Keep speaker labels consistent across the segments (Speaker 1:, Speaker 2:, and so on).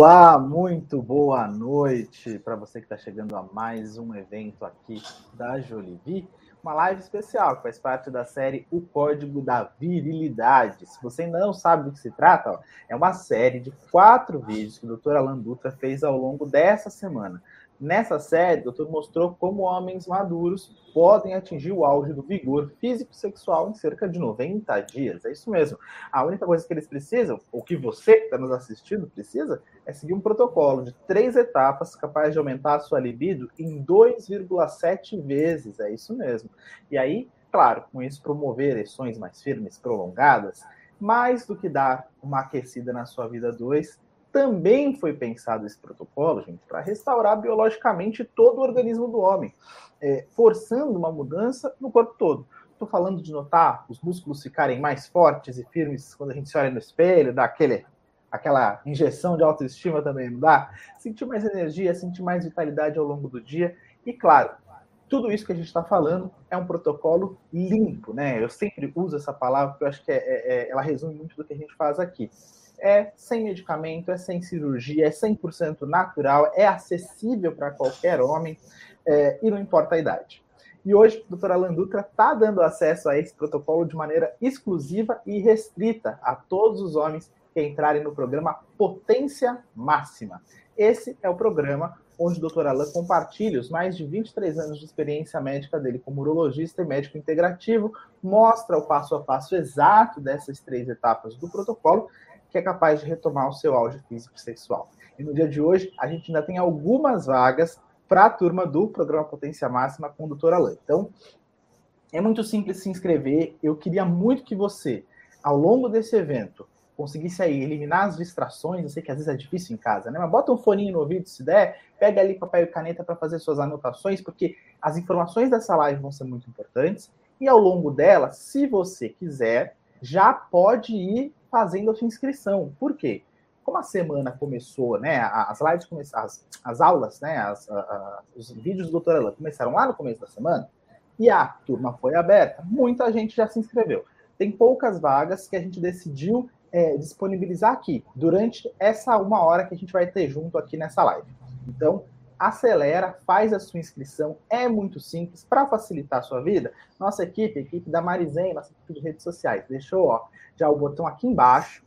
Speaker 1: Olá, muito boa noite para você que está chegando a mais um evento aqui da Jolivie, uma live especial que faz parte da série O Código da Virilidade. Se você ainda não sabe do que se trata, ó, é uma série de quatro vídeos que o Dr. Alan Dutra fez ao longo dessa semana. Nessa série, o doutor mostrou como homens maduros podem atingir o auge do vigor físico-sexual em cerca de 90 dias. É isso mesmo. A única coisa que eles precisam, ou que você que está nos assistindo precisa, é seguir um protocolo de três etapas capaz de aumentar a sua libido em 2,7 vezes. É isso mesmo. E aí, claro, com isso promover ereções mais firmes, prolongadas, mais do que dar uma aquecida na sua vida 2, também foi pensado esse protocolo, gente, para restaurar biologicamente todo o organismo do homem, é, forçando uma mudança no corpo todo. Estou falando de notar os músculos ficarem mais fortes e firmes quando a gente se olha no espelho, dá aquele, aquela injeção de autoestima também, não dá? Sentir mais energia, sentir mais vitalidade ao longo do dia. E claro, tudo isso que a gente está falando é um protocolo limpo, né? Eu sempre uso essa palavra porque eu acho que é, é, é ela resume muito do que a gente faz aqui é sem medicamento, é sem cirurgia, é 100% natural, é acessível para qualquer homem é, e não importa a idade. E hoje, a doutora Alan Dutra está dando acesso a esse protocolo de maneira exclusiva e restrita a todos os homens que entrarem no programa Potência Máxima. Esse é o programa onde o doutor Alan compartilha os mais de 23 anos de experiência médica dele como urologista e médico integrativo, mostra o passo a passo exato dessas três etapas do protocolo que é capaz de retomar o seu auge físico sexual. E no dia de hoje, a gente ainda tem algumas vagas para a turma do programa Potência Máxima com o Dr. Alain. Então, é muito simples se inscrever. Eu queria muito que você, ao longo desse evento, conseguisse aí eliminar as distrações. Eu sei que às vezes é difícil em casa, né? Mas bota um foninho no ouvido se der, pega ali papel e caneta para fazer suas anotações, porque as informações dessa live vão ser muito importantes. E ao longo dela, se você quiser, já pode ir fazendo a sua inscrição. Por quê? Como a semana começou, né? As lives começaram, as, as aulas, né? As, a, os vídeos do Doutor Alan começaram lá no começo da semana e a turma foi aberta, muita gente já se inscreveu. Tem poucas vagas que a gente decidiu é, disponibilizar aqui durante essa uma hora que a gente vai ter junto aqui nessa live. Então, acelera, faz a sua inscrição, é muito simples para facilitar a sua vida. Nossa equipe, a equipe da Marizen, nossa equipe de redes sociais, deixou ó, já o botão aqui embaixo,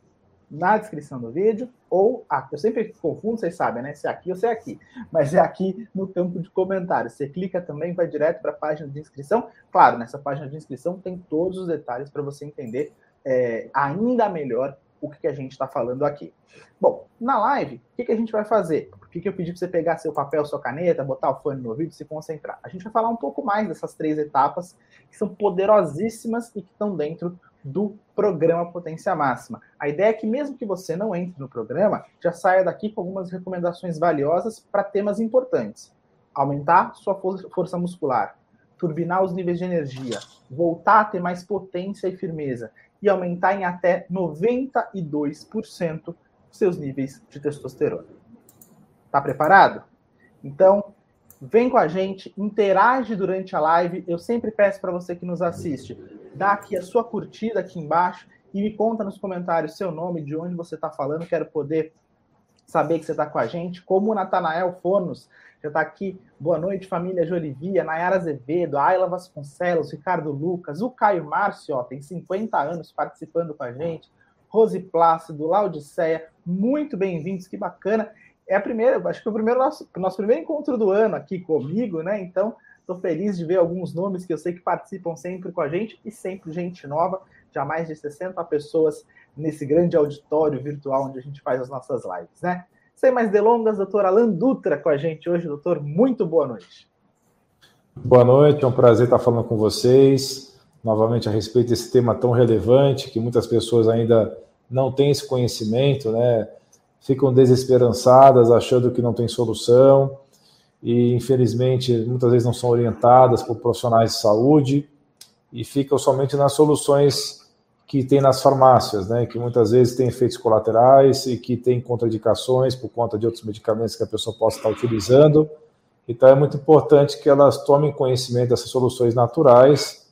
Speaker 1: na descrição do vídeo, ou aqui. Eu sempre confundo, vocês sabem, né? Se é aqui ou se é aqui. Mas é aqui no campo de comentários. Você clica também, vai direto para a página de inscrição. Claro, nessa página de inscrição tem todos os detalhes para você entender é, ainda melhor o que, que a gente está falando aqui. Bom, na live, o que, que a gente vai fazer? Que, que eu pedi para você pegar seu papel, sua caneta, botar o fone no ouvido e se concentrar? A gente vai falar um pouco mais dessas três etapas que são poderosíssimas e que estão dentro do programa Potência Máxima. A ideia é que, mesmo que você não entre no programa, já saia daqui com algumas recomendações valiosas para temas importantes. Aumentar sua força muscular, turbinar os níveis de energia, voltar a ter mais potência e firmeza e aumentar em até 92% seus níveis de testosterona. Tá preparado? Então, vem com a gente, interage durante a live. Eu sempre peço para você que nos assiste, dá aqui a sua curtida aqui embaixo e me conta nos comentários seu nome, de onde você está falando. Quero poder saber que você está com a gente. Como o Natanael Fornos já está aqui. Boa noite, família Jolivia, Nayara Azevedo, Ayla Vasconcelos, Ricardo Lucas, o Caio Márcio, ó, tem 50 anos participando com a gente. Rose Plácido, Laudiceia, muito bem-vindos, que bacana é a primeira, acho que o primeiro nosso, nosso primeiro encontro do ano aqui comigo, né? Então, estou feliz de ver alguns nomes que eu sei que participam sempre com a gente e sempre gente nova, já mais de 60 pessoas nesse grande auditório virtual onde a gente faz as nossas lives, né? Sem mais delongas, doutor Alan Dutra com a gente hoje. Doutor, muito boa noite.
Speaker 2: Boa noite, é um prazer estar falando com vocês, novamente a respeito desse tema tão relevante, que muitas pessoas ainda não têm esse conhecimento, né? Ficam desesperançadas, achando que não tem solução e, infelizmente, muitas vezes não são orientadas por profissionais de saúde e ficam somente nas soluções que tem nas farmácias, né, que muitas vezes tem efeitos colaterais e que tem contraindicações por conta de outros medicamentos que a pessoa possa estar utilizando. Então, é muito importante que elas tomem conhecimento dessas soluções naturais,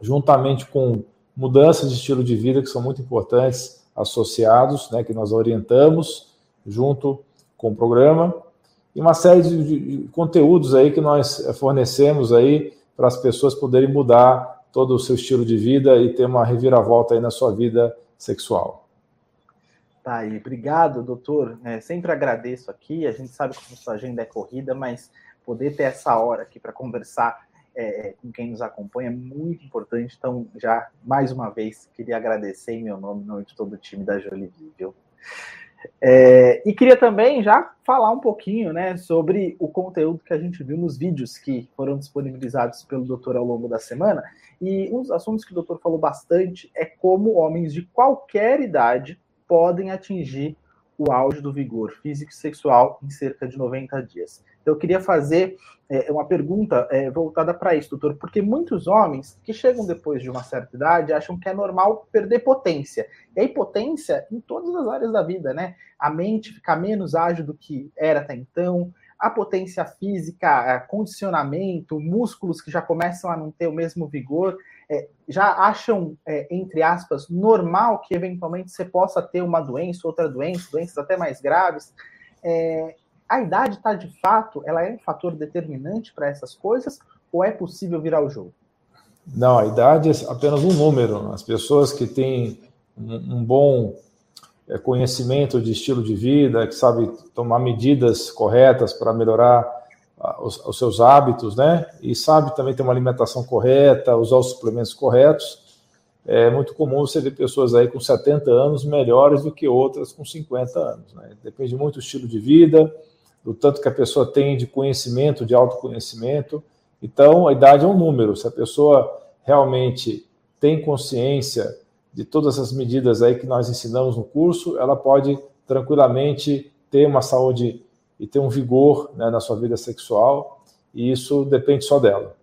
Speaker 2: juntamente com mudanças de estilo de vida que são muito importantes associados, né, que nós orientamos junto com o programa e uma série de, conteúdos aí que nós fornecemos aí para as pessoas poderem mudar todo o seu estilo de vida e ter uma reviravolta aí na sua vida sexual.
Speaker 1: Tá aí, obrigado, doutor. É, sempre agradeço aqui. A gente sabe que a sua agenda é corrida, mas poder ter essa hora aqui para conversar é, é, com quem nos acompanha é muito importante. Então, já mais uma vez, queria agradecer em meu nome, em nome de todo o time da Jolie viu? É, e queria também já falar um pouquinho né, sobre o conteúdo que a gente viu nos vídeos que foram disponibilizados pelo doutor ao longo da semana. E um dos assuntos que o doutor falou bastante é como homens de qualquer idade podem atingir o auge do vigor físico e sexual em cerca de 90 dias. Então, eu queria fazer é, uma pergunta é, voltada para isso, doutor, porque muitos homens que chegam depois de uma certa idade acham que é normal perder potência. E aí, potência em todas as áreas da vida, né? A mente ficar menos ágil do que era até então, a potência física, condicionamento, músculos que já começam a não ter o mesmo vigor. É, já acham, é, entre aspas, normal que eventualmente você possa ter uma doença, outra doença, doenças até mais graves. É, a idade está de fato, ela é um fator determinante para essas coisas ou é possível virar o jogo?
Speaker 2: Não, a idade é apenas um número. As pessoas que têm um, bom é, conhecimento de estilo de vida, que sabe tomar medidas corretas para melhorar os, os, seus hábitos, né? E sabe também ter uma alimentação correta, usar os suplementos corretos. É muito comum você ver pessoas aí com 70 anos melhores do que outras com 50 anos, né? Depende muito do estilo de vida, do tanto que a pessoa tem de conhecimento, de autoconhecimento. Então, a idade é um número. Se a pessoa realmente tem consciência de todas as medidas aí que nós ensinamos no curso, ela pode tranquilamente ter uma saúde e ter um vigor né, na sua vida sexual, e isso depende só dela.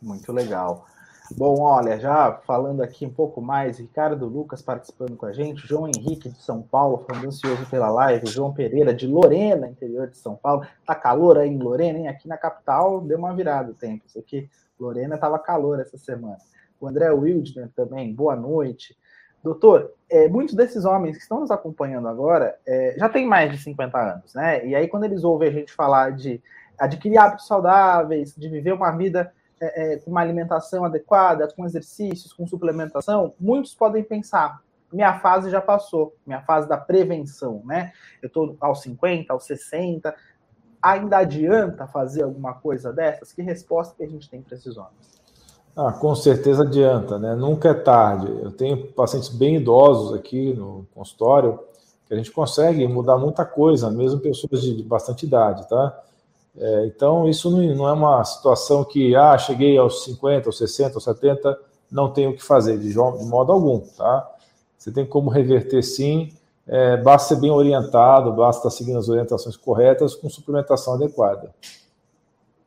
Speaker 1: Muito legal. Bom, olha, já falando aqui um pouco mais, Ricardo Lucas participando com a gente, João Henrique de São Paulo, falando ansioso pela live, João Pereira de Lorena, interior de São Paulo. Tá calor aí em Lorena, hein? Aqui na capital deu uma virada o tempo. Isso aqui, Lorena tava calor essa semana. O André Wildner também, boa noite. Doutor, é, muitos desses homens que estão nos acompanhando agora é, já têm mais de 50 anos, né? E aí, quando eles ouvem a gente falar de adquirir hábitos saudáveis, de viver uma vida é, é, com uma alimentação adequada, com exercícios, com suplementação, muitos podem pensar: minha fase já passou, minha fase da prevenção, né? Eu estou aos 50, aos 60, ainda adianta fazer alguma coisa dessas? Que resposta que a gente tem para esses homens?
Speaker 2: Ah, com certeza adianta, né? Nunca é tarde. Eu tenho pacientes bem idosos aqui no consultório que a gente consegue mudar muita coisa, mesmo pessoas de bastante idade, tá? É, então, isso não, é uma situação que, ah, cheguei aos 50, aos 60, aos 70, não tenho o que fazer, de, de modo algum, tá? Você tem como reverter sim, é, basta ser bem orientado, basta estar seguindo as orientações corretas com suplementação adequada.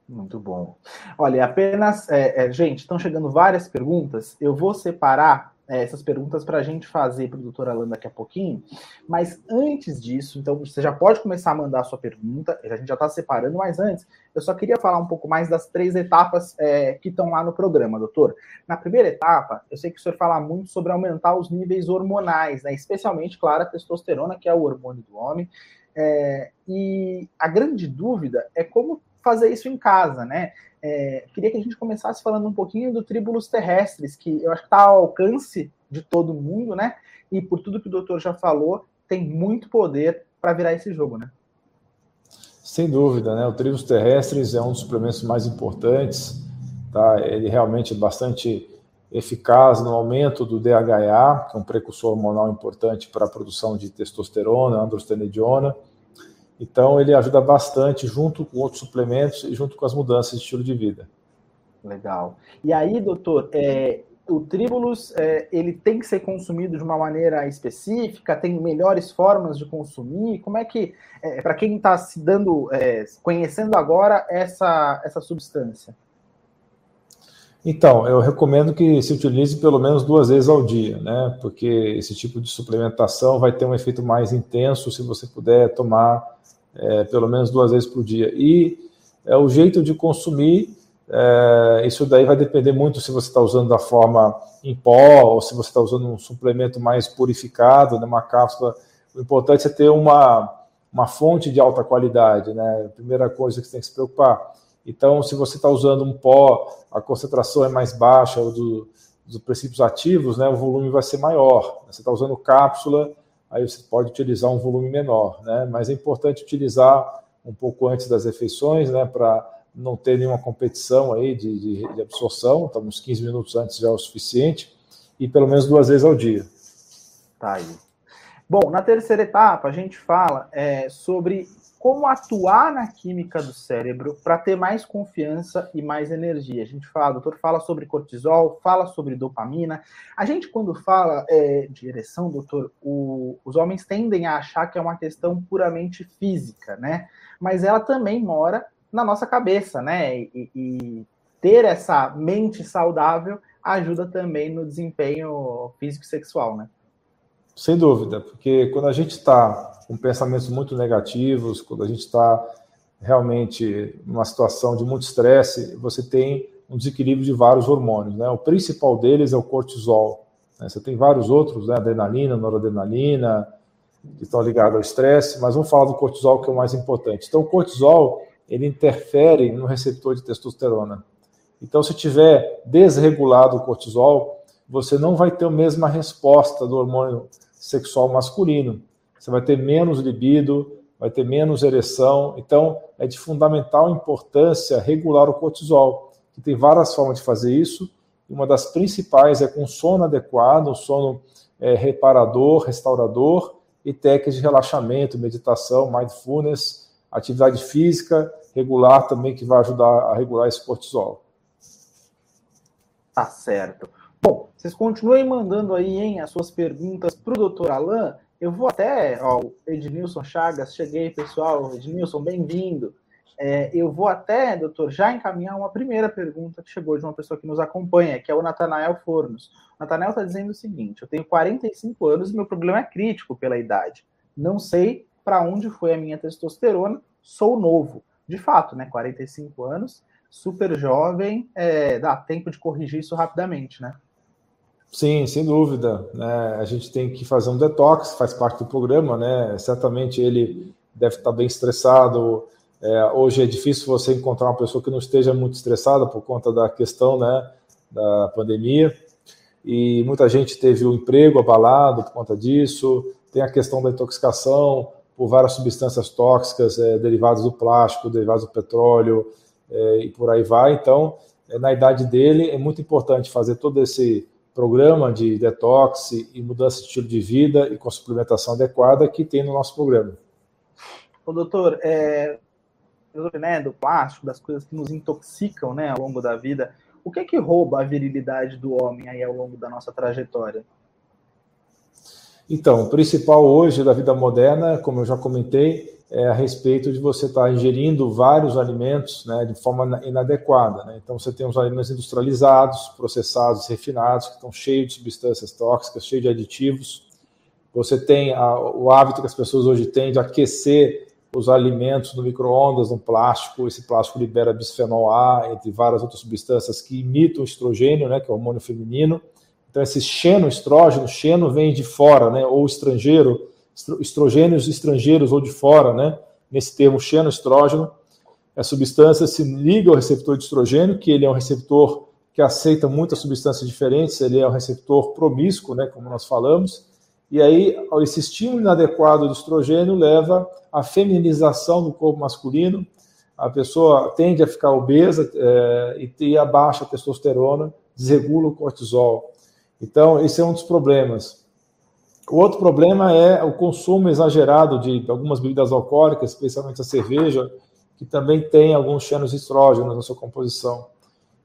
Speaker 1: Muito bom. Olha, apenas, é, é, gente, estão chegando várias perguntas. Eu vou separar é, essas perguntas para a gente fazer para o doutor Alan daqui a pouquinho. Mas antes disso, então você já pode começar a mandar a sua pergunta. A gente já está separando, mas antes, eu só queria falar um pouco mais das três etapas é, que estão lá no programa, doutor. Na primeira etapa, eu sei que o senhor fala muito sobre aumentar os níveis hormonais, né? especialmente, claro, a testosterona, que é o hormônio do homem. É, e a grande dúvida é como fazer isso em casa, né? É, queria que a gente começasse falando um pouquinho do Tribulus Terrestres, que eu acho que está ao alcance de todo mundo, né? E por tudo que o doutor já falou, tem muito poder para virar esse jogo, né?
Speaker 2: Sem dúvida, né? O Tribulus Terrestres é um dos suplementos mais importantes, tá? Ele realmente é bastante eficaz no aumento do DHA, que é um precursor hormonal importante para a produção de testosterona, androstenediona então, ele ajuda bastante junto com outros suplementos e junto com as mudanças de estilo de vida.
Speaker 1: Legal. E aí, doutor, é, o tribulus é, ele tem que ser consumido de uma maneira específica? Tem melhores formas de consumir? Como é que, é, para quem está se dando, é, conhecendo agora essa, essa substância?
Speaker 2: Então, eu recomendo que se utilize pelo menos duas vezes ao dia, né? Porque esse tipo de suplementação vai ter um efeito mais intenso se você puder tomar é, pelo menos duas vezes por dia. E é, o jeito de consumir, é, isso daí vai depender muito se você está usando da forma em pó ou se você está usando um suplemento mais purificado, né, uma cápsula. O importante é ter uma, uma fonte de alta qualidade, né? Primeira coisa que você tem que se preocupar. Então, se você está usando um pó, a concentração é mais baixa do, dos princípios ativos, né? O volume vai ser maior. Você está usando cápsula, aí você pode utilizar um volume menor, né? Mas é importante utilizar um pouco antes das refeições, né? Para não ter nenhuma competição aí de, de, de absorção, então uns 15 minutos antes já é o suficiente, e pelo menos duas vezes ao dia.
Speaker 1: Tá aí. Bom, na terceira etapa a gente fala é, sobre como atuar na química do cérebro para ter mais confiança e mais energia. A gente fala, o doutor fala sobre cortisol, fala sobre dopamina. A gente, quando fala é, de ereção, doutor, o, os homens tendem a achar que é uma questão puramente física, né? Mas ela também mora na nossa cabeça, né? E, e ter essa mente saudável ajuda também no desempenho físico e sexual, né?
Speaker 2: Sem dúvida, porque quando a gente está com pensamentos muito negativos, quando a gente está realmente numa situação de muito estresse, você tem um desequilíbrio de vários hormônios. Né? O principal deles é o cortisol. Né? Você tem vários outros, né? adrenalina, noradrenalina, que estão ligados ao estresse, mas vamos falar do cortisol, que é o mais importante. Então, o cortisol ele interfere no receptor de testosterona. Então, se tiver desregulado o cortisol, você não vai ter a mesma resposta do hormônio sexual masculino. Você vai ter menos libido, vai ter menos ereção. Então, é de fundamental importância regular o cortisol, que tem várias formas de fazer isso. Uma das principais é com sono adequado, um sono é, reparador, restaurador e técnicas de relaxamento, meditação, mindfulness atividade física regular também que vai ajudar a regular esse cortisol.
Speaker 1: Tá certo. Bom, vocês continuem mandando aí, hein, as suas perguntas para o doutor Alain. Eu vou até, ó, Ednilson Chagas, cheguei, pessoal. Ednilson, bem-vindo. É, eu vou até, doutor, já encaminhar uma primeira pergunta que chegou de uma pessoa que nos acompanha, que é o Natanael Fornos. Natanael está dizendo o seguinte: eu tenho 45 anos e meu problema é crítico pela idade. Não sei para onde foi a minha testosterona, sou novo. De fato, né? 45 anos, super jovem, é, dá tempo de corrigir isso rapidamente, né?
Speaker 2: Sim, sem dúvida. Né? A gente tem que fazer um detox, faz parte do programa, né? Certamente ele deve estar bem estressado. É, hoje é difícil você encontrar uma pessoa que não esteja muito estressada por conta da questão, né, da pandemia. E muita gente teve o emprego abalado por conta disso. Tem a questão da intoxicação, por várias substâncias tóxicas é, derivadas do plástico, derivadas do petróleo é, e por aí vai. Então, é, na idade dele, é muito importante fazer todo esse programa de detox e mudança de estilo de vida e com suplementação adequada que tem no nosso programa.
Speaker 1: O doutor, é, né, do plástico, das coisas que nos intoxicam né, ao longo da vida, o que é que rouba a virilidade do homem aí ao longo da nossa trajetória?
Speaker 2: Então, o principal hoje da vida moderna, como eu já comentei, é a respeito de você estar ingerindo vários alimentos né, de forma inadequada. Né? Então, você tem os alimentos industrializados, processados, refinados, que estão cheios de substâncias tóxicas, cheios de aditivos. Você tem a, o hábito que as pessoas hoje têm de aquecer os alimentos no micro-ondas, no plástico. Esse plástico libera bisfenol A, entre várias outras substâncias que imitam o estrogênio, né, que é o hormônio feminino. Então, esse xeno, estrógeno, xeno vem de fora, né? Ou estrangeiro, estrogênios estrangeiros ou de fora, né? Nesse termo xeno, estrógeno, a substância se liga ao receptor de estrogênio, que ele é um receptor que aceita muitas substâncias diferentes, ele é um receptor promíscuo, né? Como nós falamos. E aí, esse estímulo inadequado do estrogênio leva à feminização do corpo masculino, a pessoa tende a ficar obesa é, e ter a baixa testosterona, desregula o cortisol. Então, esse é um dos problemas. O outro problema é o consumo exagerado de algumas bebidas alcoólicas, especialmente a cerveja, que também tem alguns xenos estrógenos na sua composição.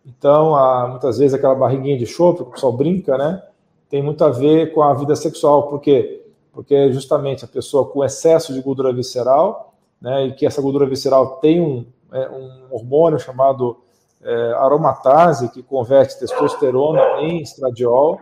Speaker 2: Então, há, muitas vezes aquela barriguinha de chope, o pessoal brinca, né? Tem muito a ver com a vida sexual. Por quê? Porque justamente a pessoa com excesso de gordura visceral, né, e que essa gordura visceral tem um, é, um hormônio chamado é, aromatase, que converte testosterona em estradiol.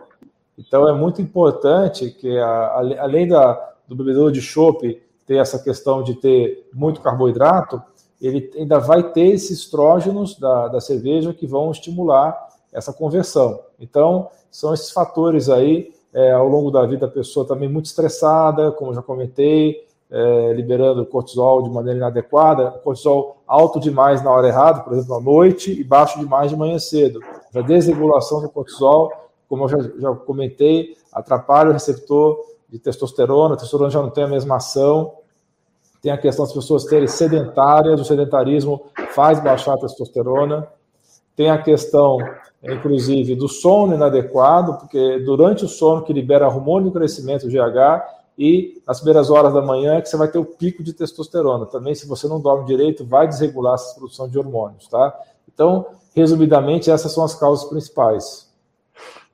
Speaker 2: Então, é muito importante que, a, além da, do bebedor de chope ter essa questão de ter muito carboidrato, ele ainda vai ter esses estrógenos da, da cerveja que vão estimular essa conversão. Então, são esses fatores aí, é, ao longo da vida, a pessoa também muito estressada, como já comentei, é, liberando cortisol de maneira inadequada, cortisol alto demais na hora errada, por exemplo, à noite, e baixo demais de manhã cedo. A desregulação do cortisol, como eu já, já comentei, atrapalha o receptor de testosterona, a testosterona já não tem a mesma ação, tem a questão das pessoas terem sedentárias, o sedentarismo faz baixar a testosterona, tem a questão, inclusive, do sono inadequado, porque durante o sono que libera hormônio de crescimento, GH, e nas primeiras horas da manhã é que você vai ter o pico de testosterona. Também, se você não dorme direito, vai desregular essa produção de hormônios, tá? Então, resumidamente, essas são as causas principais.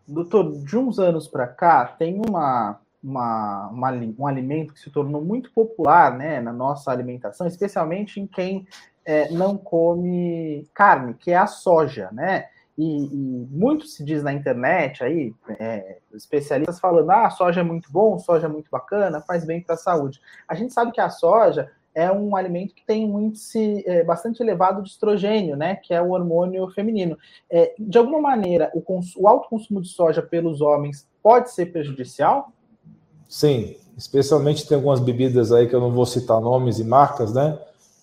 Speaker 1: Doutor, de uns anos para cá, tem uma, uma, uma, um alimento que se tornou muito popular né, na nossa alimentação, especialmente em quem é, não come carne, que é a soja, né? E, e, muito se diz na internet aí, é, especialistas falando, ah, soja é muito bom, soja é muito bacana, faz bem para a saúde. A gente sabe que a soja é um alimento que tem um índice é, bastante elevado de estrogênio, né, que é o hormônio feminino. É, de alguma maneira, o, o alto consumo de soja pelos homens pode ser prejudicial?
Speaker 2: Sim, especialmente tem algumas bebidas aí que eu não vou citar nomes e marcas, né,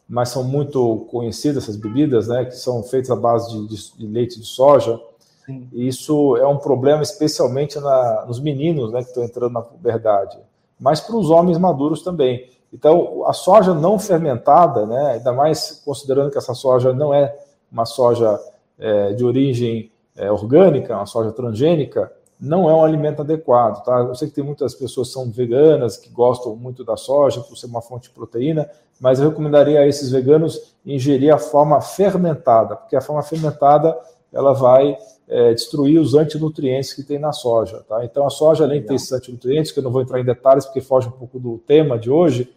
Speaker 2: mas são muito conhecidas essas bebidas, né, que são feitas à base de, de, de leite de soja. Sim. E isso é um problema especialmente na, nos meninos, né, que estão entrando na puberdade, mas para os homens maduros também. Então, a soja não fermentada, né, ainda mais considerando que essa soja não é uma soja é, de origem é, orgânica, uma soja transgênica, não é um alimento adequado, tá? Eu sei que tem muitas pessoas que são veganas, que gostam muito da soja por ser uma fonte de proteína, mas eu recomendaria a esses veganos ingerir a forma fermentada, porque a forma fermentada ela vai é, destruir os antinutrientes que tem na soja, tá? Então a soja, além de ter esses antinutrientes, que eu não vou entrar em detalhes porque foge um pouco do tema de hoje.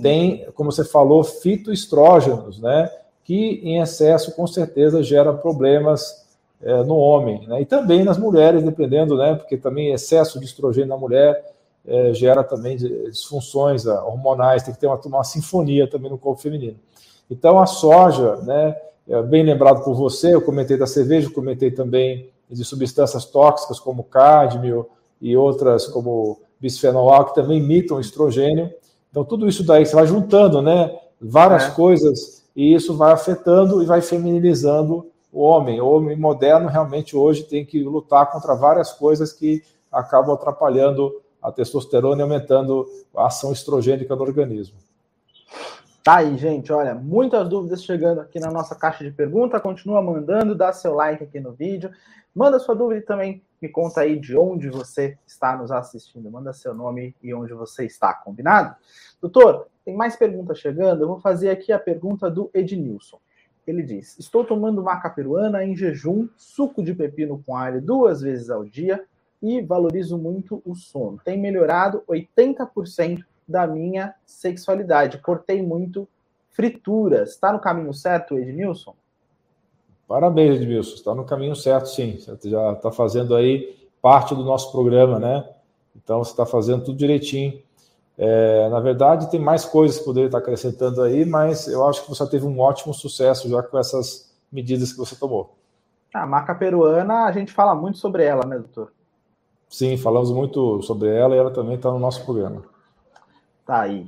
Speaker 2: Tem, como você falou, fitoestrógenos, né? Que em excesso com certeza gera problemas é, no homem, né? E também nas mulheres, dependendo, né? Porque também excesso de estrogênio na mulher é, gera também disfunções é, hormonais, tem que ter uma, uma sinfonia também no corpo feminino. Então a soja, né? É, bem lembrado por você, eu comentei da cerveja, comentei também de substâncias tóxicas como cádmio e outras como bisfenol A, que também imitam estrogênio. Então, tudo isso daí você vai juntando, né? Várias é. coisas, e isso vai afetando e vai feminilizando o homem. O homem moderno realmente hoje tem que lutar contra várias coisas que acabam atrapalhando a testosterona e aumentando a ação estrogênica no organismo.
Speaker 1: Tá aí, gente. Olha, muitas dúvidas chegando aqui na nossa caixa de pergunta. Continua mandando, dá seu like aqui no vídeo. Manda sua dúvida e também me conta aí de onde você está nos assistindo. Manda seu nome e onde você está, combinado? Doutor, tem mais perguntas chegando. Eu vou fazer aqui a pergunta do Ednilson. Ele diz: Estou tomando maca peruana em jejum, suco de pepino com alho duas vezes ao dia e valorizo muito o sono. Tem melhorado 80% da minha sexualidade. Cortei muito frituras. Está no caminho certo, Edmilson?
Speaker 2: Parabéns, Edmilson. Está no caminho certo, sim. Você já está fazendo aí parte do nosso programa, né? Então você está fazendo tudo direitinho. É, na verdade, tem mais coisas que poderia estar acrescentando aí, mas eu acho que você teve um ótimo sucesso já com essas medidas que você tomou.
Speaker 1: A marca peruana, a gente fala muito sobre ela, né, doutor?
Speaker 2: Sim, falamos muito sobre ela e ela também está no nosso programa.
Speaker 1: Tá aí.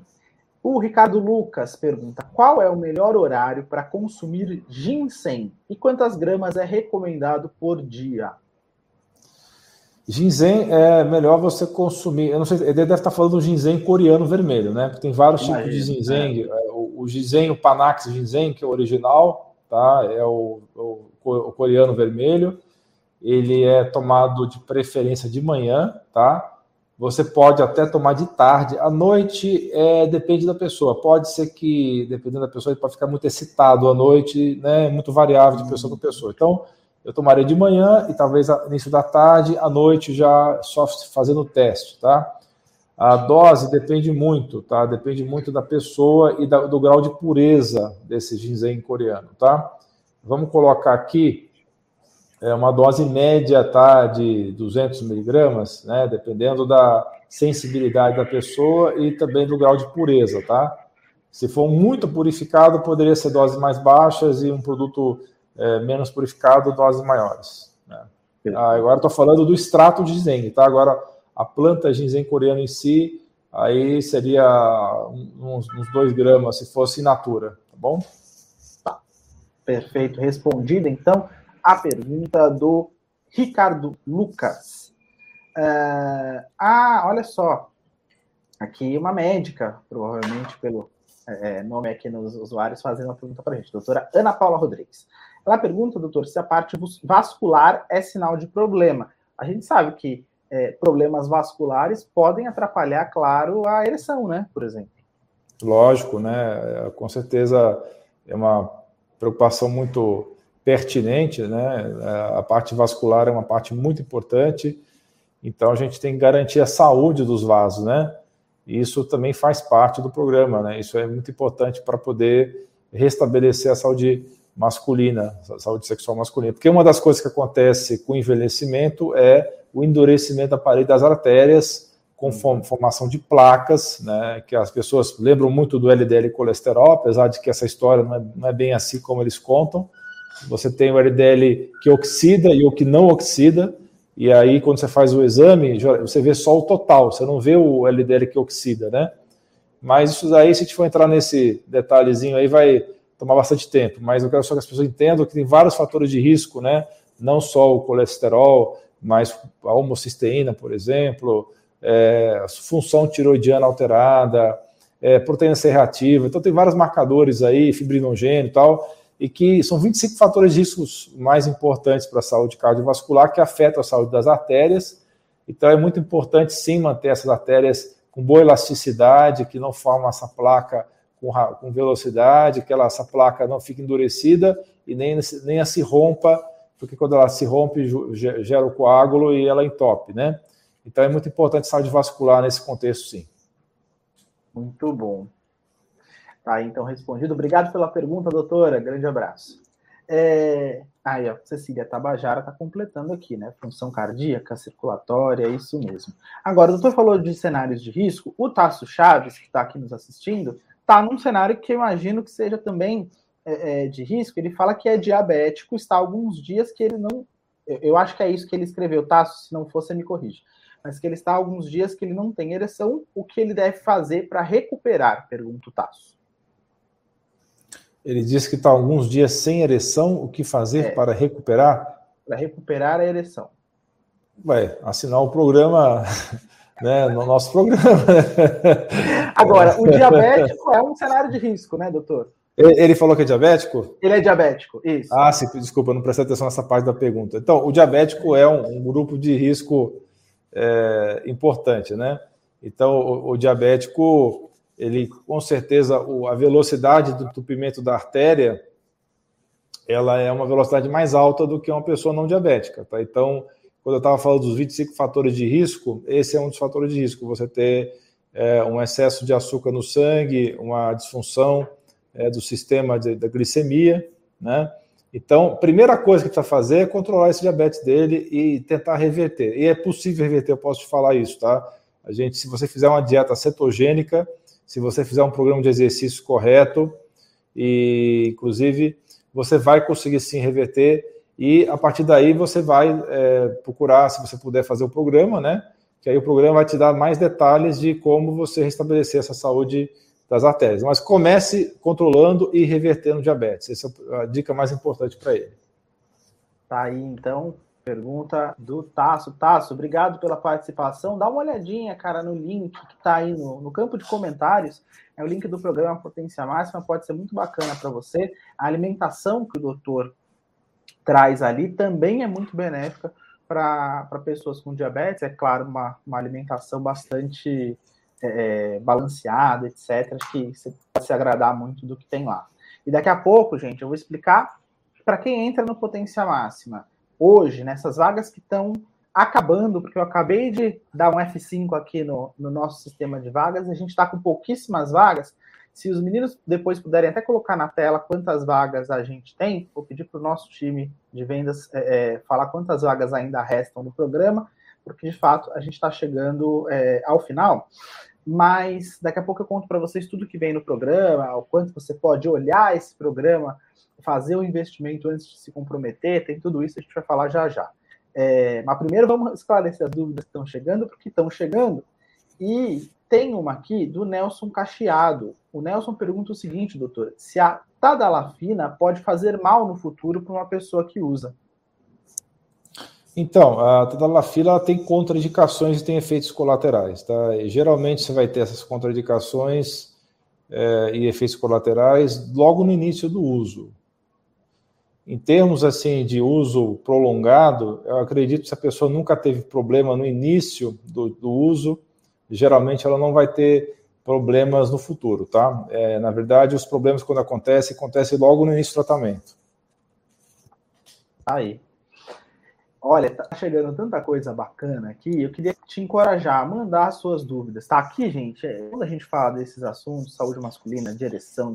Speaker 1: O Ricardo Lucas pergunta: qual é o melhor horário para consumir ginseng e quantas gramas é recomendado por dia?
Speaker 2: Ginseng é melhor você consumir. Eu não sei, ele deve estar falando do ginseng coreano vermelho, né? Porque tem vários tipos de ginseng. É. O, o ginseng, o Panax ginseng, que é o original, tá? É o, o, o, coreano vermelho. Ele é tomado de preferência de manhã, tá? Você pode até tomar de tarde. À noite é, depende da pessoa. Pode ser que, dependendo da pessoa, ele pode ficar muito excitado à noite, né? Muito variável de pessoa para pessoa. Então, eu tomaria de manhã e talvez início da tarde, à noite já só fazendo o teste, tá? A dose depende muito, tá? Depende muito da pessoa e da, do grau de pureza desse ginseng coreano, tá? Vamos colocar aqui é uma dose média, tá? De 200 miligramas, né? Dependendo da sensibilidade da pessoa e também do grau de pureza, tá? Se for muito purificado, poderia ser doses mais baixas e um produto é, menos purificado, doses maiores. Né? Ah, agora estou falando do extrato de ginseng, tá? Agora, a planta ginseng coreana em si, aí seria uns, uns 2 gramas se fosse in natura, tá bom?
Speaker 1: Tá. Perfeito. Respondida, então, a pergunta do Ricardo Lucas. Uh, ah, olha só. Aqui uma médica, provavelmente pelo é, nome aqui nos usuários, fazendo uma pergunta para a gente. Doutora Ana Paula Rodrigues. Ela pergunta, doutor, se a parte vascular é sinal de problema. A gente sabe que é, problemas vasculares podem atrapalhar, claro, a ereção, né? Por exemplo.
Speaker 2: Lógico, né? Com certeza é uma preocupação muito pertinente, né? A parte vascular é uma parte muito importante, então a gente tem que garantir a saúde dos vasos, né? Isso também faz parte do programa, né? Isso é muito importante para poder restabelecer a saúde masculina, a saúde sexual masculina. Porque uma das coisas que acontece com o envelhecimento é o endurecimento da parede das artérias, com uhum. formação de placas, né, que as pessoas lembram muito do LDL colesterol, apesar de que essa história não é, não é bem assim como eles contam. Você tem o LDL que oxida e o que não oxida, e aí quando você faz o exame, você vê só o total, você não vê o LDL que oxida, né? Mas isso daí, se a gente for entrar nesse detalhezinho aí, vai tomar bastante tempo. Mas eu quero só que as pessoas entendam que tem vários fatores de risco, né? Não só o colesterol, mas a homocisteína, por exemplo, é, função tiroidiana alterada, é, proteína C reativa. Então, tem vários marcadores aí, fibrinogênio e tal, e que são 25 fatores de riscos mais importantes para a saúde cardiovascular que afetam a saúde das artérias. Então, é muito importante, sim, manter essas artérias com boa elasticidade, que não formam essa placa com, com velocidade, que ela, essa placa não fique endurecida e nem, nem a se rompa porque quando ela se rompe, gera o coágulo e ela entope, né? Então é muito importante saúde vascular nesse contexto, sim.
Speaker 1: Muito bom. Tá, então respondido. Obrigado pela pergunta, doutora. Grande abraço. É... Aí, ó, Cecília Tabajara está completando aqui, né? Função cardíaca, circulatória, é isso mesmo. Agora, o doutor falou de cenários de risco. O Tasso Chaves, que está aqui nos assistindo, está num cenário que eu imagino que seja também é, é, de risco, ele fala que é diabético, está alguns dias que ele não. Eu acho que é isso que ele escreveu, tá? Se não você me corrige. Mas que ele está alguns dias que ele não tem ereção, o que ele deve fazer para recuperar? Pergunta o Tasso.
Speaker 2: Ele diz que está alguns dias sem ereção, o que fazer é, para recuperar?
Speaker 1: Para recuperar a ereção.
Speaker 2: Vai assinar o programa, né, no nosso programa.
Speaker 1: Agora, o diabético é um cenário de risco, né, doutor?
Speaker 2: Ele falou que é diabético?
Speaker 1: Ele é diabético, isso.
Speaker 2: Ah, sim, desculpa, não prestei atenção nessa parte da pergunta. Então, o diabético é um, um grupo de risco é, importante, né? Então, o, o, diabético, ele com certeza, a velocidade do entupimento da artéria, ela é uma velocidade mais alta do que uma pessoa não diabética, tá? Então, quando eu estava falando dos 25 fatores de risco, esse é um dos fatores de risco, você ter é, um excesso de açúcar no sangue, uma disfunção é, do sistema de, da glicemia, né? Então, primeira coisa que precisa fazer é controlar esse diabetes dele e tentar reverter. E é possível reverter, eu posso te falar isso, tá? A gente, se você fizer uma dieta cetogênica, se você fizer um programa de exercício correto, e inclusive você vai conseguir sim reverter, e a partir daí você vai é, procurar, se você puder fazer o programa, né? Que aí o programa vai te dar mais detalhes de como você restabelecer essa saúde das artérias. Mas comece controlando e revertendo diabetes. Essa é a dica mais importante para ele.
Speaker 1: Tá aí, então, pergunta do Tasso. Tasso, obrigado pela participação. Dá uma olhadinha, cara, no link que está aí no, no, campo de comentários. É o link do programa Potência Máxima, pode ser muito bacana para você. A alimentação que o doutor traz ali também é muito benéfica para pessoas com diabetes. É claro, uma, uma alimentação bastante é, é, balanceado, etc. Acho que você pode se agradar muito do que tem lá. E daqui a pouco, gente, eu vou explicar para quem entra no Potência Máxima. Hoje, nessas vagas que estão acabando, porque eu acabei de dar um F5 aqui no, no nosso sistema de vagas, a gente está com pouquíssimas vagas. Se os meninos depois puderem até colocar na tela quantas vagas a gente tem, vou pedir para o nosso time de vendas é, é, falar quantas vagas ainda restam no programa, porque de fato a gente está chegando é, ao final mas daqui a pouco eu conto para vocês tudo que vem no programa, o quanto você pode olhar esse programa, fazer o investimento antes de se comprometer, tem tudo isso, a gente vai falar já já. É, mas primeiro vamos esclarecer as dúvidas que estão chegando, porque estão chegando, e tem uma aqui do Nelson Cacheado. O Nelson pergunta o seguinte, doutor: se a tadalafina pode fazer mal no futuro para uma pessoa que usa?
Speaker 2: Então, a tadalafila tem contraindicações e tem efeitos colaterais. Tá? E, geralmente você vai ter essas contraindicações é, e efeitos colaterais logo no início do uso. Em termos assim de uso prolongado, eu acredito que se a pessoa nunca teve problema no início do, do uso, geralmente ela não vai ter problemas no futuro, tá? É, na verdade, os problemas quando acontecem, acontecem logo no início do tratamento.
Speaker 1: Aí. Olha, tá chegando tanta coisa bacana aqui. Eu queria te encorajar a mandar suas dúvidas. Tá aqui, gente. É, quando a gente fala desses assuntos, saúde masculina, de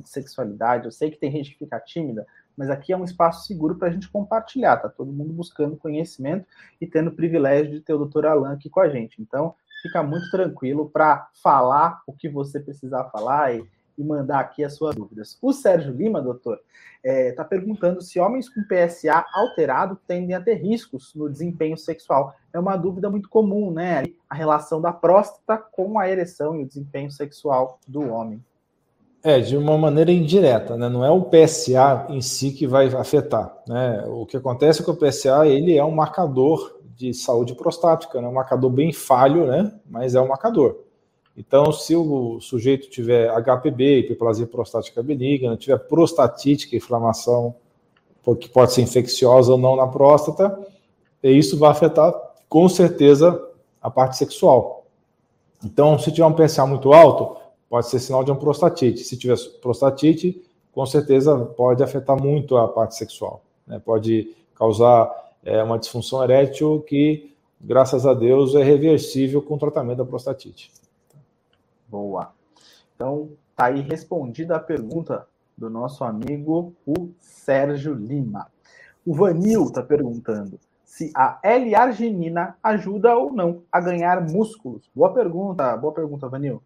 Speaker 1: sexualidade, eu sei que tem gente que fica tímida, mas aqui é um espaço seguro para a gente compartilhar. Tá todo mundo buscando conhecimento e tendo o privilégio de ter o doutor Alan aqui com a gente. Então, fica muito tranquilo para falar o que você precisar falar e, e, mandar aqui as suas dúvidas. O Sérgio Lima, doutor, está é, tá perguntando se homens com PSA alterado tendem a ter riscos no desempenho sexual. É uma dúvida muito comum, né? A relação da próstata com a ereção e o desempenho sexual do homem.
Speaker 2: É, de uma maneira indireta, né? Não é o PSA em si que vai afetar, né? O que acontece com o PSA, ele é um marcador de saúde prostática, né? um marcador bem falho, né? mas é um marcador. Então, se o sujeito tiver HPB, hiperplasia prostática benigna, tiver prostatite, que é inflamação que pode ser infecciosa ou não na próstata, isso vai afetar com certeza a parte sexual. Então, se tiver um PSA muito alto, pode ser sinal de uma prostatite. Se tiver prostatite, com certeza pode afetar muito a parte sexual. Né? Pode causar é uma disfunção erétil que, graças a Deus, é reversível com o tratamento da prostatite.
Speaker 1: Boa. Então, tá aí respondida a pergunta do nosso amigo, o Sérgio Lima. O Vanil está perguntando se a L-arginina ajuda ou não a ganhar músculos. Boa pergunta, boa pergunta, Vanil.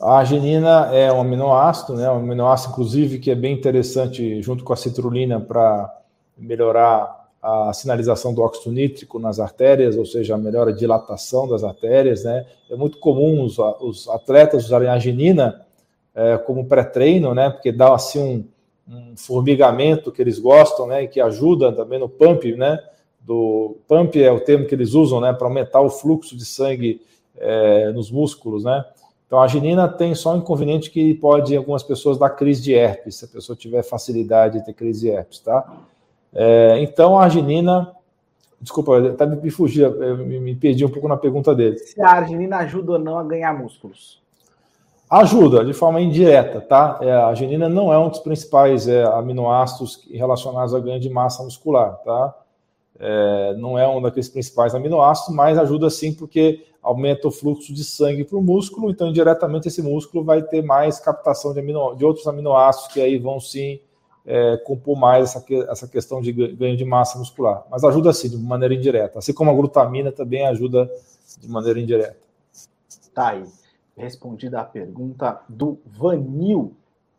Speaker 2: A arginina é um aminoácido, né? Um aminoácido, inclusive, que é bem interessante junto com a citrulina para melhorar a sinalização do óxido nítrico nas artérias, ou seja, melhora a dilatação das artérias, né? É muito comum os, os atletas usarem a arginina é, como pré-treino, né? Porque dá assim um, um, formigamento que eles gostam, né? E que ajuda também no pump, né? Do pump é o termo que eles usam, né? Para aumentar o fluxo de sangue é, nos músculos, né? Então a arginina tem só um inconveniente que pode algumas pessoas dar crise de herpes, se a pessoa tiver facilidade de ter crise de herpes, tá? É, então, a arginina. Desculpa, até me fugi, me, me perdi um pouco na pergunta dele.
Speaker 1: Se a arginina ajuda ou não a ganhar músculos?
Speaker 2: Ajuda, de forma indireta, tá? É, a arginina não é um dos principais é, aminoácidos relacionados ao ganho de massa muscular, tá? É, não é um daqueles principais aminoácidos, mas ajuda sim porque aumenta o fluxo de sangue para o músculo, então indiretamente esse músculo vai ter mais captação de, amino, de outros aminoácidos que aí vão sim é, compor mais essa, essa questão de ganho de massa muscular. Mas ajuda sim, de maneira indireta. Assim como a glutamina também ajuda de maneira indireta.
Speaker 1: Tá aí. Respondida a pergunta do Vanil.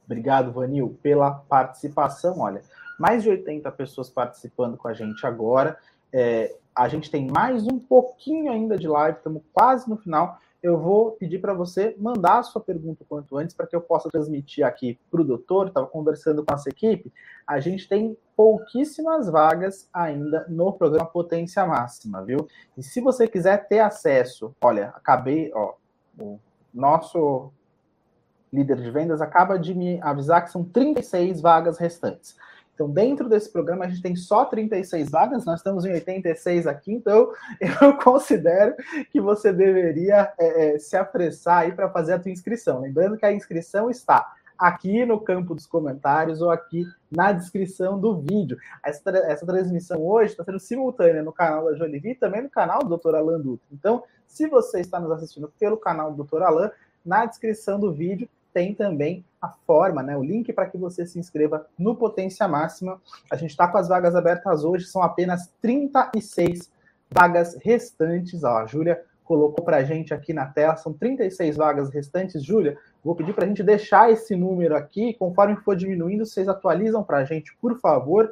Speaker 1: Obrigado, Vanil, pela participação. Olha, mais de 80 pessoas participando com a gente agora. É, a gente tem mais um pouquinho ainda de live, estamos quase no final eu vou pedir para você mandar a sua pergunta quanto antes para que eu possa transmitir aqui para o doutor. Estava conversando com essa equipe. A gente tem pouquíssimas vagas ainda no programa Potência Máxima, viu? E se você quiser ter acesso, olha, acabei, ó, o nosso líder de vendas acaba de me avisar que são 36 vagas restantes. Então, dentro desse programa, a gente tem só 36 vagas, nós estamos em 86 aqui, então eu considero que você deveria é, é, se apressar aí para fazer a tua inscrição. Lembrando que a inscrição está aqui no campo dos comentários ou aqui na descrição do vídeo. Essa, essa transmissão hoje está sendo simultânea no canal da Jolivi e também no canal do Dr. Alan Dutra. Então, se você está nos assistindo pelo canal do Dr. Alan, na descrição do vídeo tem também a forma, né, o link para que você se inscreva no Potência Máxima. A gente está com as vagas abertas hoje, são apenas 36 vagas restantes. Ó, a Júlia colocou para a gente aqui na tela, são 36 vagas restantes. Júlia, vou pedir para a gente deixar esse número aqui, conforme for diminuindo, vocês atualizam para a gente, por favor,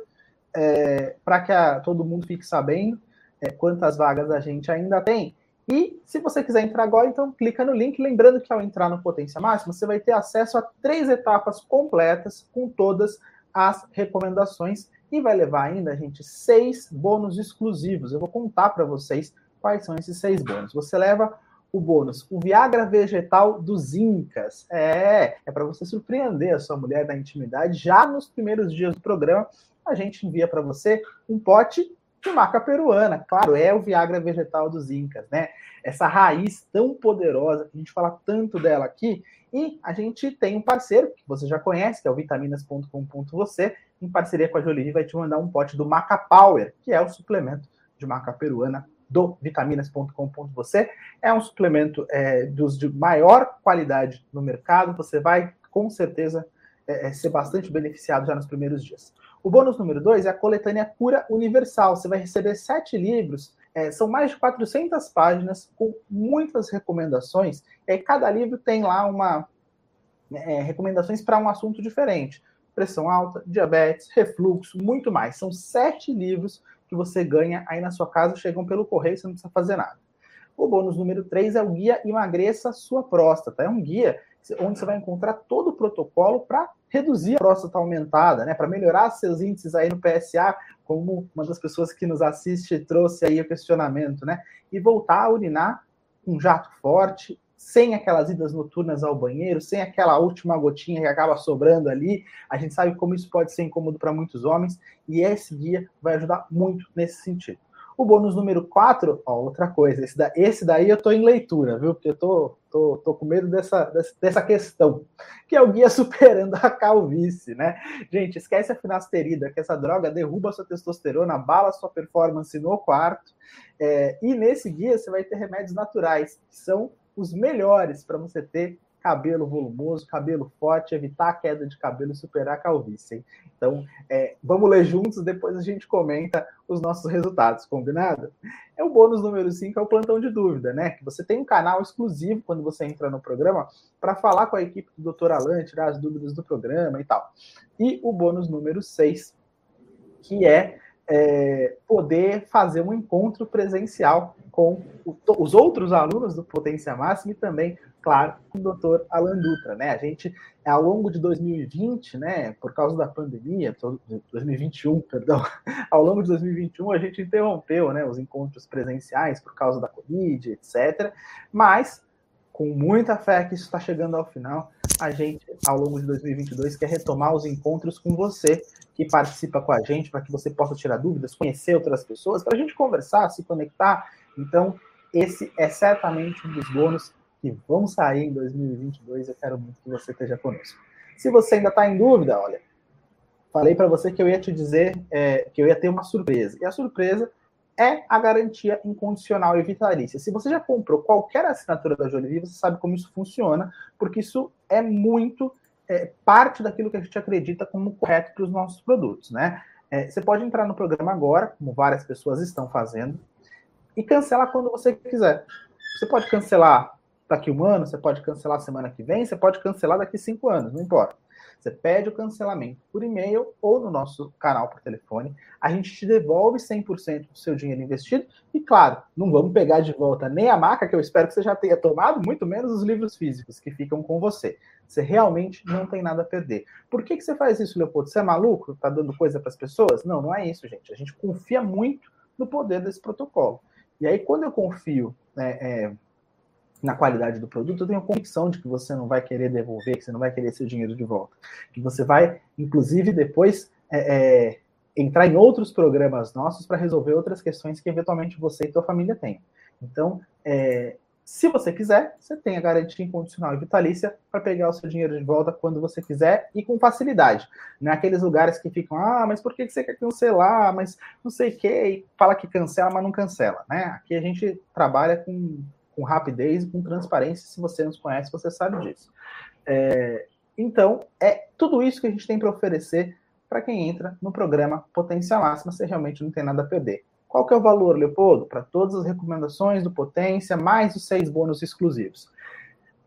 Speaker 1: é, para que a, todo mundo fique sabendo é, quantas vagas a gente ainda tem. E se você quiser entrar agora, então clica no link. Lembrando que ao entrar no Potência Máxima, você vai ter acesso a três etapas completas com todas as recomendações e vai levar ainda, gente, seis bônus exclusivos. Eu vou contar para vocês quais são esses seis bônus. Você leva o bônus, o Viagra vegetal dos Incas. É, é para você surpreender a sua mulher da intimidade. Já nos primeiros dias do programa, a gente envia para você um pote de maca peruana. Claro, é o Viagra vegetal dos Incas, né? Essa raiz tão poderosa, a gente fala tanto dela aqui. E a gente tem um parceiro, que você já conhece, que é o vitaminas.com.você, em parceria com a Jolie, vai te mandar um pote do Maca Power, que é o suplemento de maca peruana do vitaminas.com.você. É um suplemento é, dos de maior qualidade no mercado. Você vai, com certeza, é, é ser bastante beneficiado já nos primeiros dias. O bônus número dois é a coletânea Cura Universal. Você vai receber sete livros, é, são mais de 400 páginas com muitas recomendações. E aí cada livro tem lá uma é, recomendações para um assunto diferente. Pressão alta, diabetes, refluxo, muito mais. São sete livros que você ganha aí na sua casa, chegam pelo correio, você não precisa fazer nada. O bônus número 3 é o guia Emagreça Sua Próstata. É um guia onde você vai encontrar todo o protocolo para reduzir a próstata aumentada, né, para melhorar seus índices aí no PSA, como uma das pessoas que nos assiste trouxe aí o questionamento, né, e voltar a urinar um jato forte, sem aquelas idas noturnas ao banheiro, sem aquela última gotinha que acaba sobrando ali. A gente sabe como isso pode ser incômodo para muitos homens e esse guia vai ajudar muito nesse sentido. O bônus número 4, ó, outra coisa, esse, da, esse daí eu tô em leitura, viu? Porque eu tô, tô, tô com medo dessa, dessa questão, que é o guia superando a calvície, né? Gente, esquece a finasterida, que essa droga derruba sua testosterona, abala sua performance no quarto. É, e nesse guia você vai ter remédios naturais, que são os melhores para você ter cabelo volumoso, cabelo forte, evitar a queda de cabelo e superar a calvície. Hein? Então, é, vamos ler juntos, depois a gente comenta os nossos resultados, combinado? É o bônus número 5, é o plantão de dúvida, né? Que você tem um canal exclusivo quando você entra no programa para falar com a equipe do Dr. Alan, tirar as dúvidas do programa e tal. E o bônus número 6, que é é, poder fazer um encontro presencial com o, os outros alunos do Potência Máxima e também, claro, com o doutor Alan Dutra. Né? A gente, ao longo de 2020, né, por causa da pandemia, 2021, perdão, ao longo de 2021 a gente interrompeu né, os encontros presenciais por causa da Covid, etc. Mas, com muita fé que isso está chegando ao final, a gente, ao longo de 2022, quer retomar os encontros com você, que participa com a gente, para que você possa tirar dúvidas, conhecer outras pessoas, para a gente conversar, se conectar. Então, esse é certamente um dos bônus que vão sair em 2022. Eu quero muito que você esteja conosco. Se você ainda está em dúvida, olha, falei para você que eu ia te dizer é, que eu ia ter uma surpresa. E a surpresa é a garantia incondicional e vitalícia. Se você já comprou qualquer assinatura da Jolie você sabe como isso funciona, porque isso é muito é, parte daquilo que a gente acredita como correto para os nossos produtos, né? É, você pode entrar no programa agora, como várias pessoas estão fazendo, e cancelar quando você quiser. Você pode cancelar daqui um ano, você pode cancelar semana que vem, você pode cancelar daqui cinco anos, não importa. Você pede o cancelamento por e-mail ou no nosso canal por telefone. A gente te devolve 100% do seu dinheiro investido. E, claro, não vamos pegar de volta nem a marca, que eu espero que você já tenha tomado, muito menos os livros físicos que ficam com você. Você realmente não tem nada a perder. Por que, que você faz isso, Leopoldo? Você é maluco? Está dando coisa para as pessoas? Não, não é isso, gente. A gente confia muito no poder desse protocolo. E aí, quando eu confio né, é, na qualidade do produto, eu tenho convicção de que você não vai querer devolver, que você não vai querer seu dinheiro de volta. Que você vai, inclusive, depois é, é, entrar em outros programas nossos para resolver outras questões que eventualmente você e sua família têm. Então, é, se você quiser, você tem a garantia incondicional e vitalícia para pegar o seu dinheiro de volta quando você quiser e com facilidade. Não é lugares que ficam, ah, mas por que você quer cancelar? Mas não sei o quê, e fala que cancela, mas não cancela. Né? Aqui a gente trabalha com com rapidez e com transparência. Se você nos conhece, você sabe disso. É, então, é tudo isso que a gente tem para oferecer para quem entra no programa Potência Máxima, você realmente não tem nada a perder. Qual que é o valor, Leopoldo? Para todas as recomendações do Potência, mais os seis bônus exclusivos.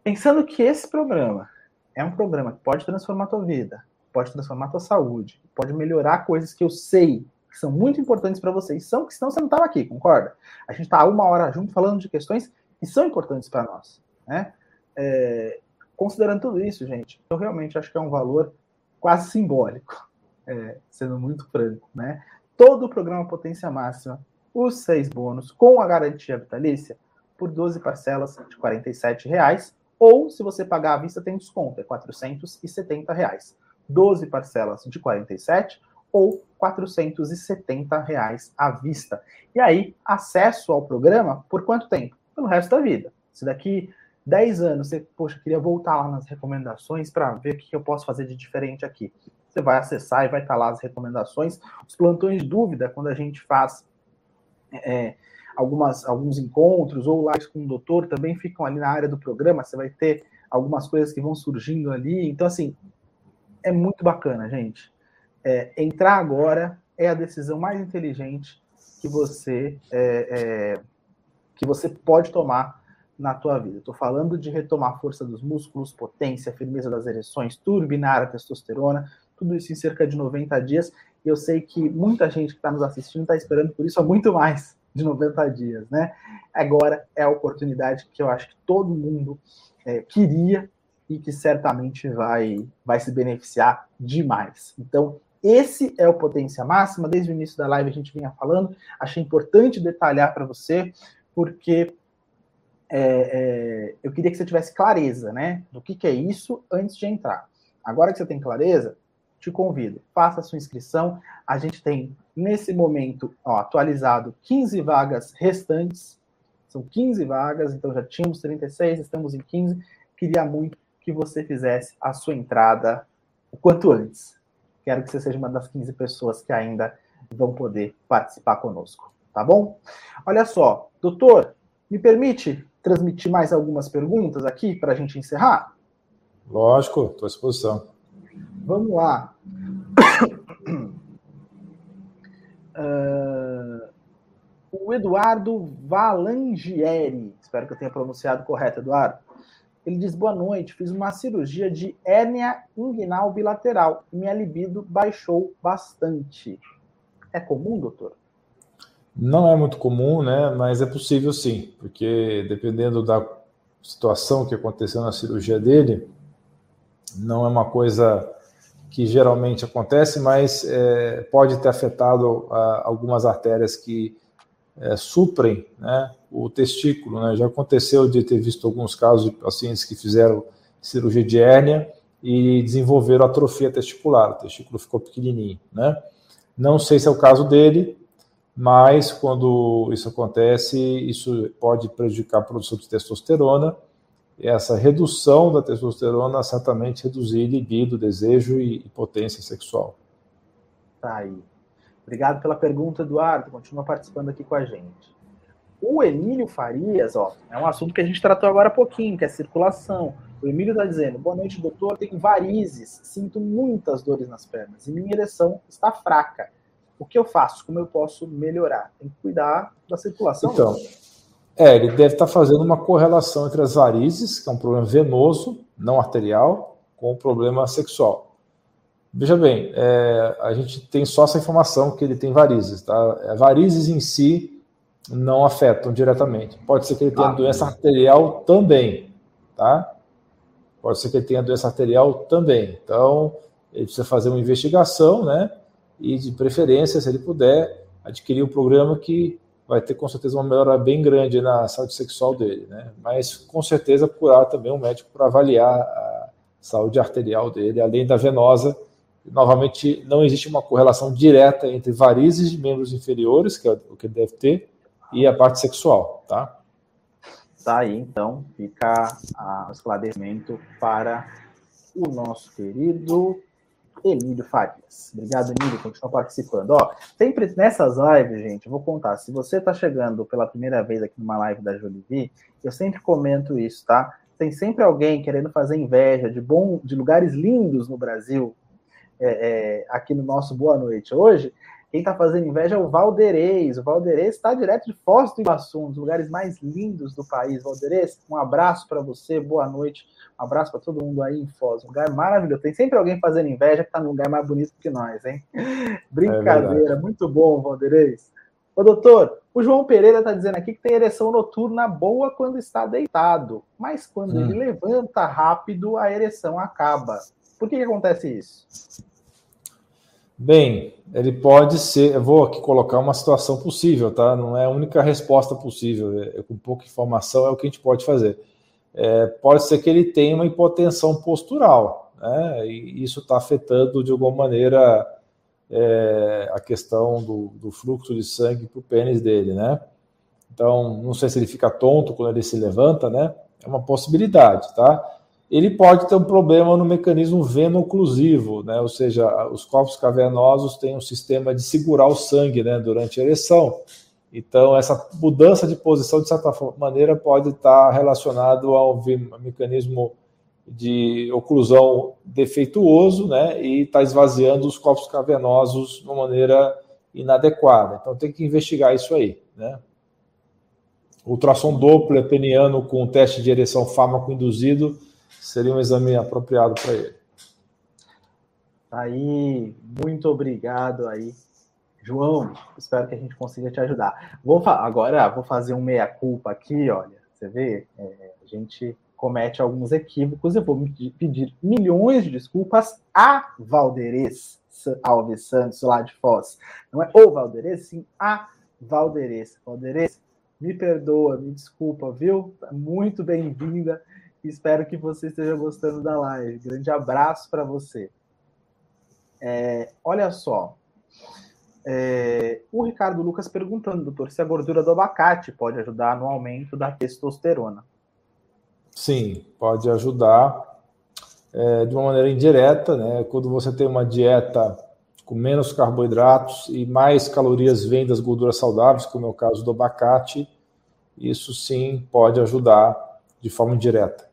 Speaker 1: Pensando que esse programa é um programa que pode transformar a tua vida, pode transformar a tua saúde, pode melhorar coisas que eu sei que são muito importantes para vocês, são que senão você não estava aqui, concorda? A gente está uma hora junto falando de questões que são importantes para nós, né? É, considerando tudo isso, gente, eu realmente acho que é um valor quase simbólico, é, sendo muito franco, né? Todo o programa Potência Máxima, os seis bônus com a garantia vitalícia por 12 parcelas de R$ reais, ou se você pagar à vista tem desconto, é 470 reais. 12 parcelas de 47 ou 470 reais à vista. E aí, acesso ao programa por quanto tempo? Pelo resto da vida. Se daqui 10 anos você, poxa, queria voltar lá nas recomendações para ver o que eu posso fazer de diferente aqui. Você vai acessar e vai estar lá as recomendações, os plantões de dúvida, quando a gente faz é, algumas, alguns encontros ou lives com o doutor, também ficam ali na área do programa, você vai ter algumas coisas que vão surgindo ali. Então, assim, é muito bacana, gente. É, entrar agora é a decisão mais inteligente que você é, é, que você pode tomar na tua vida. Estou falando de retomar a força dos músculos, potência, firmeza das ereções, turbinar a testosterona, tudo isso em cerca de 90 dias. E eu sei que muita gente que está nos assistindo está esperando por isso há muito mais de 90 dias, né? Agora é a oportunidade que eu acho que todo mundo é, queria e que certamente vai, vai se beneficiar demais. Então, esse é o potência máxima. Desde o início da live a gente vinha falando. Achei importante detalhar para você, porque é, é, eu queria que você tivesse clareza, né, do que, que é isso antes de entrar. Agora que você tem clareza, te convido, faça a sua inscrição. A gente tem, nesse momento, ó, atualizado 15 vagas restantes. São 15 vagas, então já tínhamos 36, estamos em 15. Queria muito que você fizesse a sua entrada o quanto antes. Quero que você seja uma das 15 pessoas que ainda vão poder participar conosco, tá bom? Olha só, doutor, me permite transmitir mais algumas perguntas aqui para a gente encerrar?
Speaker 2: Lógico, estou à disposição.
Speaker 1: Vamos lá. Uh, o Eduardo Valangieri, espero que eu tenha pronunciado correto, Eduardo. Ele diz: Boa noite, fiz uma cirurgia de hérnia inguinal bilateral e minha libido baixou bastante. É comum, doutor?
Speaker 2: Não é muito comum, né? Mas é possível sim, porque dependendo da situação que aconteceu na cirurgia dele, não é uma coisa que geralmente acontece, mas é, pode ter afetado a, algumas artérias que é, suprem né, o testículo. Né? Já aconteceu de ter visto alguns casos de pacientes que fizeram cirurgia de hérnia e desenvolveram atrofia testicular, o testículo ficou pequenininho. Né? Não sei se é o caso dele, mas quando isso acontece, isso pode prejudicar a produção de testosterona essa redução da testosterona certamente reduzir libido, desejo e, potência sexual.
Speaker 1: Tá aí. Obrigado pela pergunta, Eduardo. Continua participando aqui com a gente. O Emílio Farias, ó, é um assunto que a gente tratou agora há pouquinho, que é circulação. O Emílio está dizendo: Boa noite, doutor. Tenho varizes, sinto muitas dores nas pernas e minha ereção está fraca. O que eu faço? Como eu posso melhorar? Tem que cuidar da circulação.
Speaker 2: Então, é, ele deve estar fazendo uma correlação entre as varizes, que é um problema venoso, não arterial, com o problema sexual. Veja bem, é, a gente tem só essa informação que ele tem varizes, tá? É, varizes em si não afetam diretamente. Pode ser que ele tenha ah, doença arterial também, tá? Pode ser que ele tenha doença arterial também. Então, ele precisa fazer uma investigação, né? E de preferência, se ele puder, adquirir um programa que vai ter com certeza uma melhora bem grande na saúde sexual dele, né? Mas com certeza procurar também um médico para avaliar a saúde arterial dele, além da venosa. Novamente, não existe uma correlação direta entre varizes de membros inferiores, que é o que ele deve ter, e a parte sexual, tá?
Speaker 1: Tá aí, então, fica o esclarecimento para o nosso querido Emílio Farias. Obrigado, Emílio, continua participando. Ó, sempre nessas lives, gente, eu vou contar. Se você está chegando pela primeira vez aqui numa live da Jolivie, eu sempre comento isso, tá? Tem sempre alguém querendo fazer inveja de bom, de lugares lindos no Brasil, é, é, aqui no nosso Boa Noite hoje. Quem está fazendo inveja é o Valderez. O Valderez está direto de Foz do Iguaçu, um dos lugares mais lindos do país. Valderez, um abraço para você, boa noite. Um abraço para todo mundo aí em Foz. Um lugar maravilhoso. Tem sempre alguém fazendo inveja que está num lugar mais bonito que nós, hein? Brincadeira, é muito bom, Valderez. Ô, doutor, o João Pereira está dizendo aqui que tem ereção noturna boa quando está deitado, mas quando hum. ele levanta rápido, a ereção acaba. Por que, que acontece isso?
Speaker 2: Bem, ele pode ser. Eu vou aqui colocar uma situação possível, tá? Não é a única resposta possível. É, é, com pouca informação é o que a gente pode fazer. É, pode ser que ele tenha uma hipotensão postural, né? E isso está afetando de alguma maneira é, a questão do, do, fluxo de sangue para o pênis dele, né? Então, não sei se ele fica tonto quando ele se levanta, né? É uma possibilidade, tá? Ele pode ter um problema no mecanismo veno-oclusivo, né? ou seja, os corpos cavernosos têm um sistema de segurar o sangue né, durante a ereção. Então, essa mudança de posição, de certa maneira, pode estar relacionado ao mecanismo de oclusão defeituoso, né, e está esvaziando os corpos cavernosos de uma maneira inadequada. Então, tem que investigar isso aí, né. Ultrassom Doppler peniano com teste de ereção fármaco induzido seria um exame apropriado para ele.
Speaker 1: Aí, muito obrigado aí, João. Espero que a gente consiga te ajudar. Vou agora vou fazer um meia culpa aqui, olha. Você vê, é, a gente comete alguns equívocos. Eu vou pedir milhões de desculpas a Valderez Alves Santos lá de Foz. Não é o Valderez, sim a Valderez. Valderez, me perdoa, me desculpa, viu? Muito bem-vinda. Espero que você esteja gostando da live. Grande abraço para você. É, olha só. É, o Ricardo Lucas perguntando, doutor, se a gordura do abacate pode ajudar no aumento da testosterona.
Speaker 2: Sim, pode ajudar é, de uma maneira indireta, né? Quando você tem uma dieta com menos carboidratos e mais calorias vêm das gorduras saudáveis, como é o caso do abacate, isso sim pode ajudar de forma indireta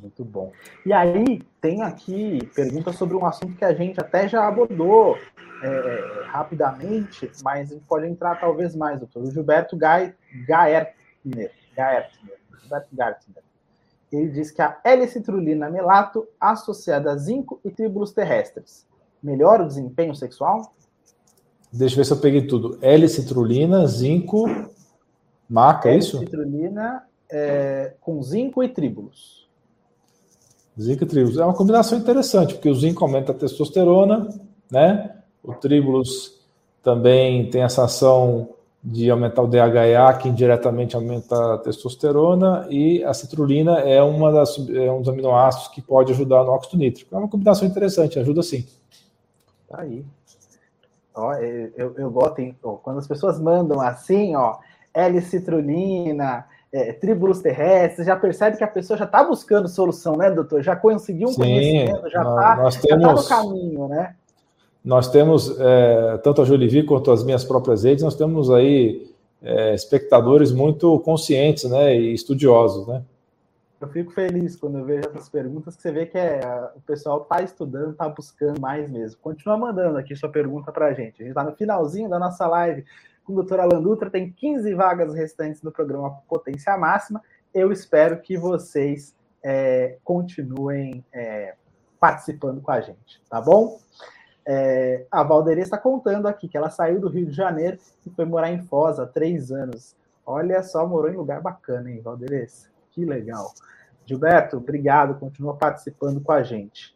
Speaker 1: muito bom. E aí, tem aqui pergunta sobre um assunto que a gente até já abordou é, rapidamente, mas a gente pode entrar talvez mais, doutor. O Gilberto Gaertner, Gaertner, Gilberto Gaertner, ele diz que a L-citrulina melato associada a zinco e tríbulos terrestres melhora o desempenho sexual?
Speaker 2: Deixa eu ver se eu peguei tudo. L-citrulina, zinco, maca, é isso?
Speaker 1: L-citrulina é, com zinco e tríbulos.
Speaker 2: Zinco e tribulus. É uma combinação interessante, porque o zinco aumenta a testosterona, né? O tribulus também tem essa ação de aumentar o DHA, que indiretamente aumenta a testosterona, e a citrulina é, uma das, é um dos aminoácidos que pode ajudar no óxido nítrico. É uma combinação interessante, ajuda sim.
Speaker 1: Tá aí. Ó, eu, eu gosto, hein? quando as pessoas mandam assim, ó, L-citrulina, é, tribulus terrestres, já percebe que a pessoa já está buscando solução, né, doutor? Já conseguiu um Sim, conhecimento, já está tá no caminho, né?
Speaker 2: Nós temos, é, tanto a Jolivi quanto as minhas próprias redes, nós temos aí é, espectadores muito conscientes né, e estudiosos, né?
Speaker 1: Eu fico feliz quando eu vejo essas perguntas, que você vê que é, o pessoal está estudando, está buscando mais mesmo. Continua mandando aqui sua pergunta para a gente. A gente está no finalzinho da nossa live com o doutor Alan Dutra, tem 15 vagas restantes no programa Potência Máxima. Eu espero que vocês é, continuem é, participando com a gente, tá bom? É, a Valderia está contando aqui que ela saiu do Rio de Janeiro e foi morar em Foz há três anos. Olha só, morou em lugar bacana, hein, Valderez? Que legal. Gilberto, obrigado, continua participando com a gente.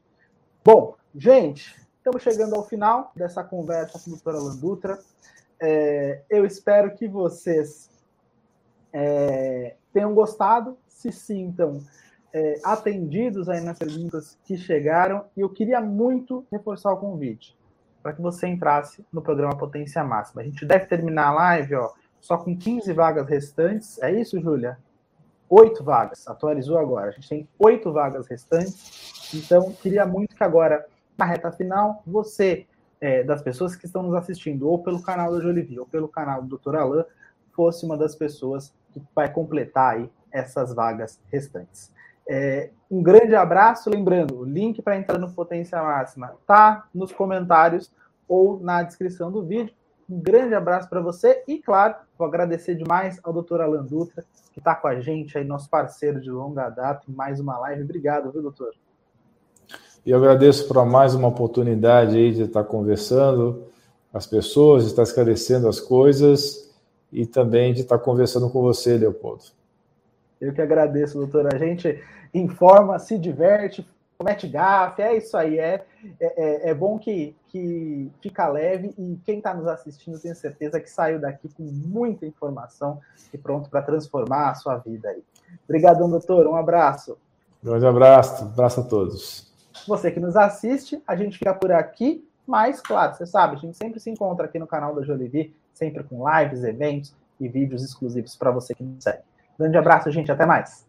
Speaker 1: Bom, gente, estamos chegando ao final dessa conversa com o doutor Alan Dutra. É, eu espero que vocês é, tenham gostado, se sintam é, atendidos aí nas perguntas que chegaram. E eu queria muito reforçar o convite para que você entrasse no programa Potência Máxima. A gente deve terminar a live ó, só com 15 vagas restantes. É isso, Júlia? Oito vagas. Atualizou agora. A gente tem oito vagas restantes. Então, queria muito que agora, na reta final, você é, das pessoas que estão nos assistindo, ou pelo canal da Jolivie, ou pelo canal do Dr. Alain, fosse uma das pessoas que vai completar aí essas vagas restantes. É, um grande abraço, lembrando, o link para entrar no Potência Máxima tá nos comentários ou na descrição do vídeo. Um grande abraço para você e, claro, vou agradecer demais ao doutor Alan Dutra, que está com a gente aí, nosso parceiro de longa data, em mais uma live. Obrigado, viu, doutor?
Speaker 2: E agradeço por mais uma oportunidade aí de estar conversando com as pessoas, de estar esclarecendo as coisas e também de estar conversando com você, Leopoldo.
Speaker 1: Eu que agradeço, doutor. A gente informa, se diverte, comete gafe, é isso aí. É, é, é bom que, que fica leve e quem está nos assistindo tenho certeza que saiu daqui com muita informação e pronto para transformar a sua vida aí. Obrigadão, doutor. Um abraço.
Speaker 2: Grande abraço, abraço a todos.
Speaker 1: Você que nos assiste, a gente fica por aqui, mas, claro, você sabe, a gente sempre se encontra aqui no canal da Jolivi, sempre com lives, eventos e vídeos exclusivos para você que nos segue. Grande abraço, gente. Até mais.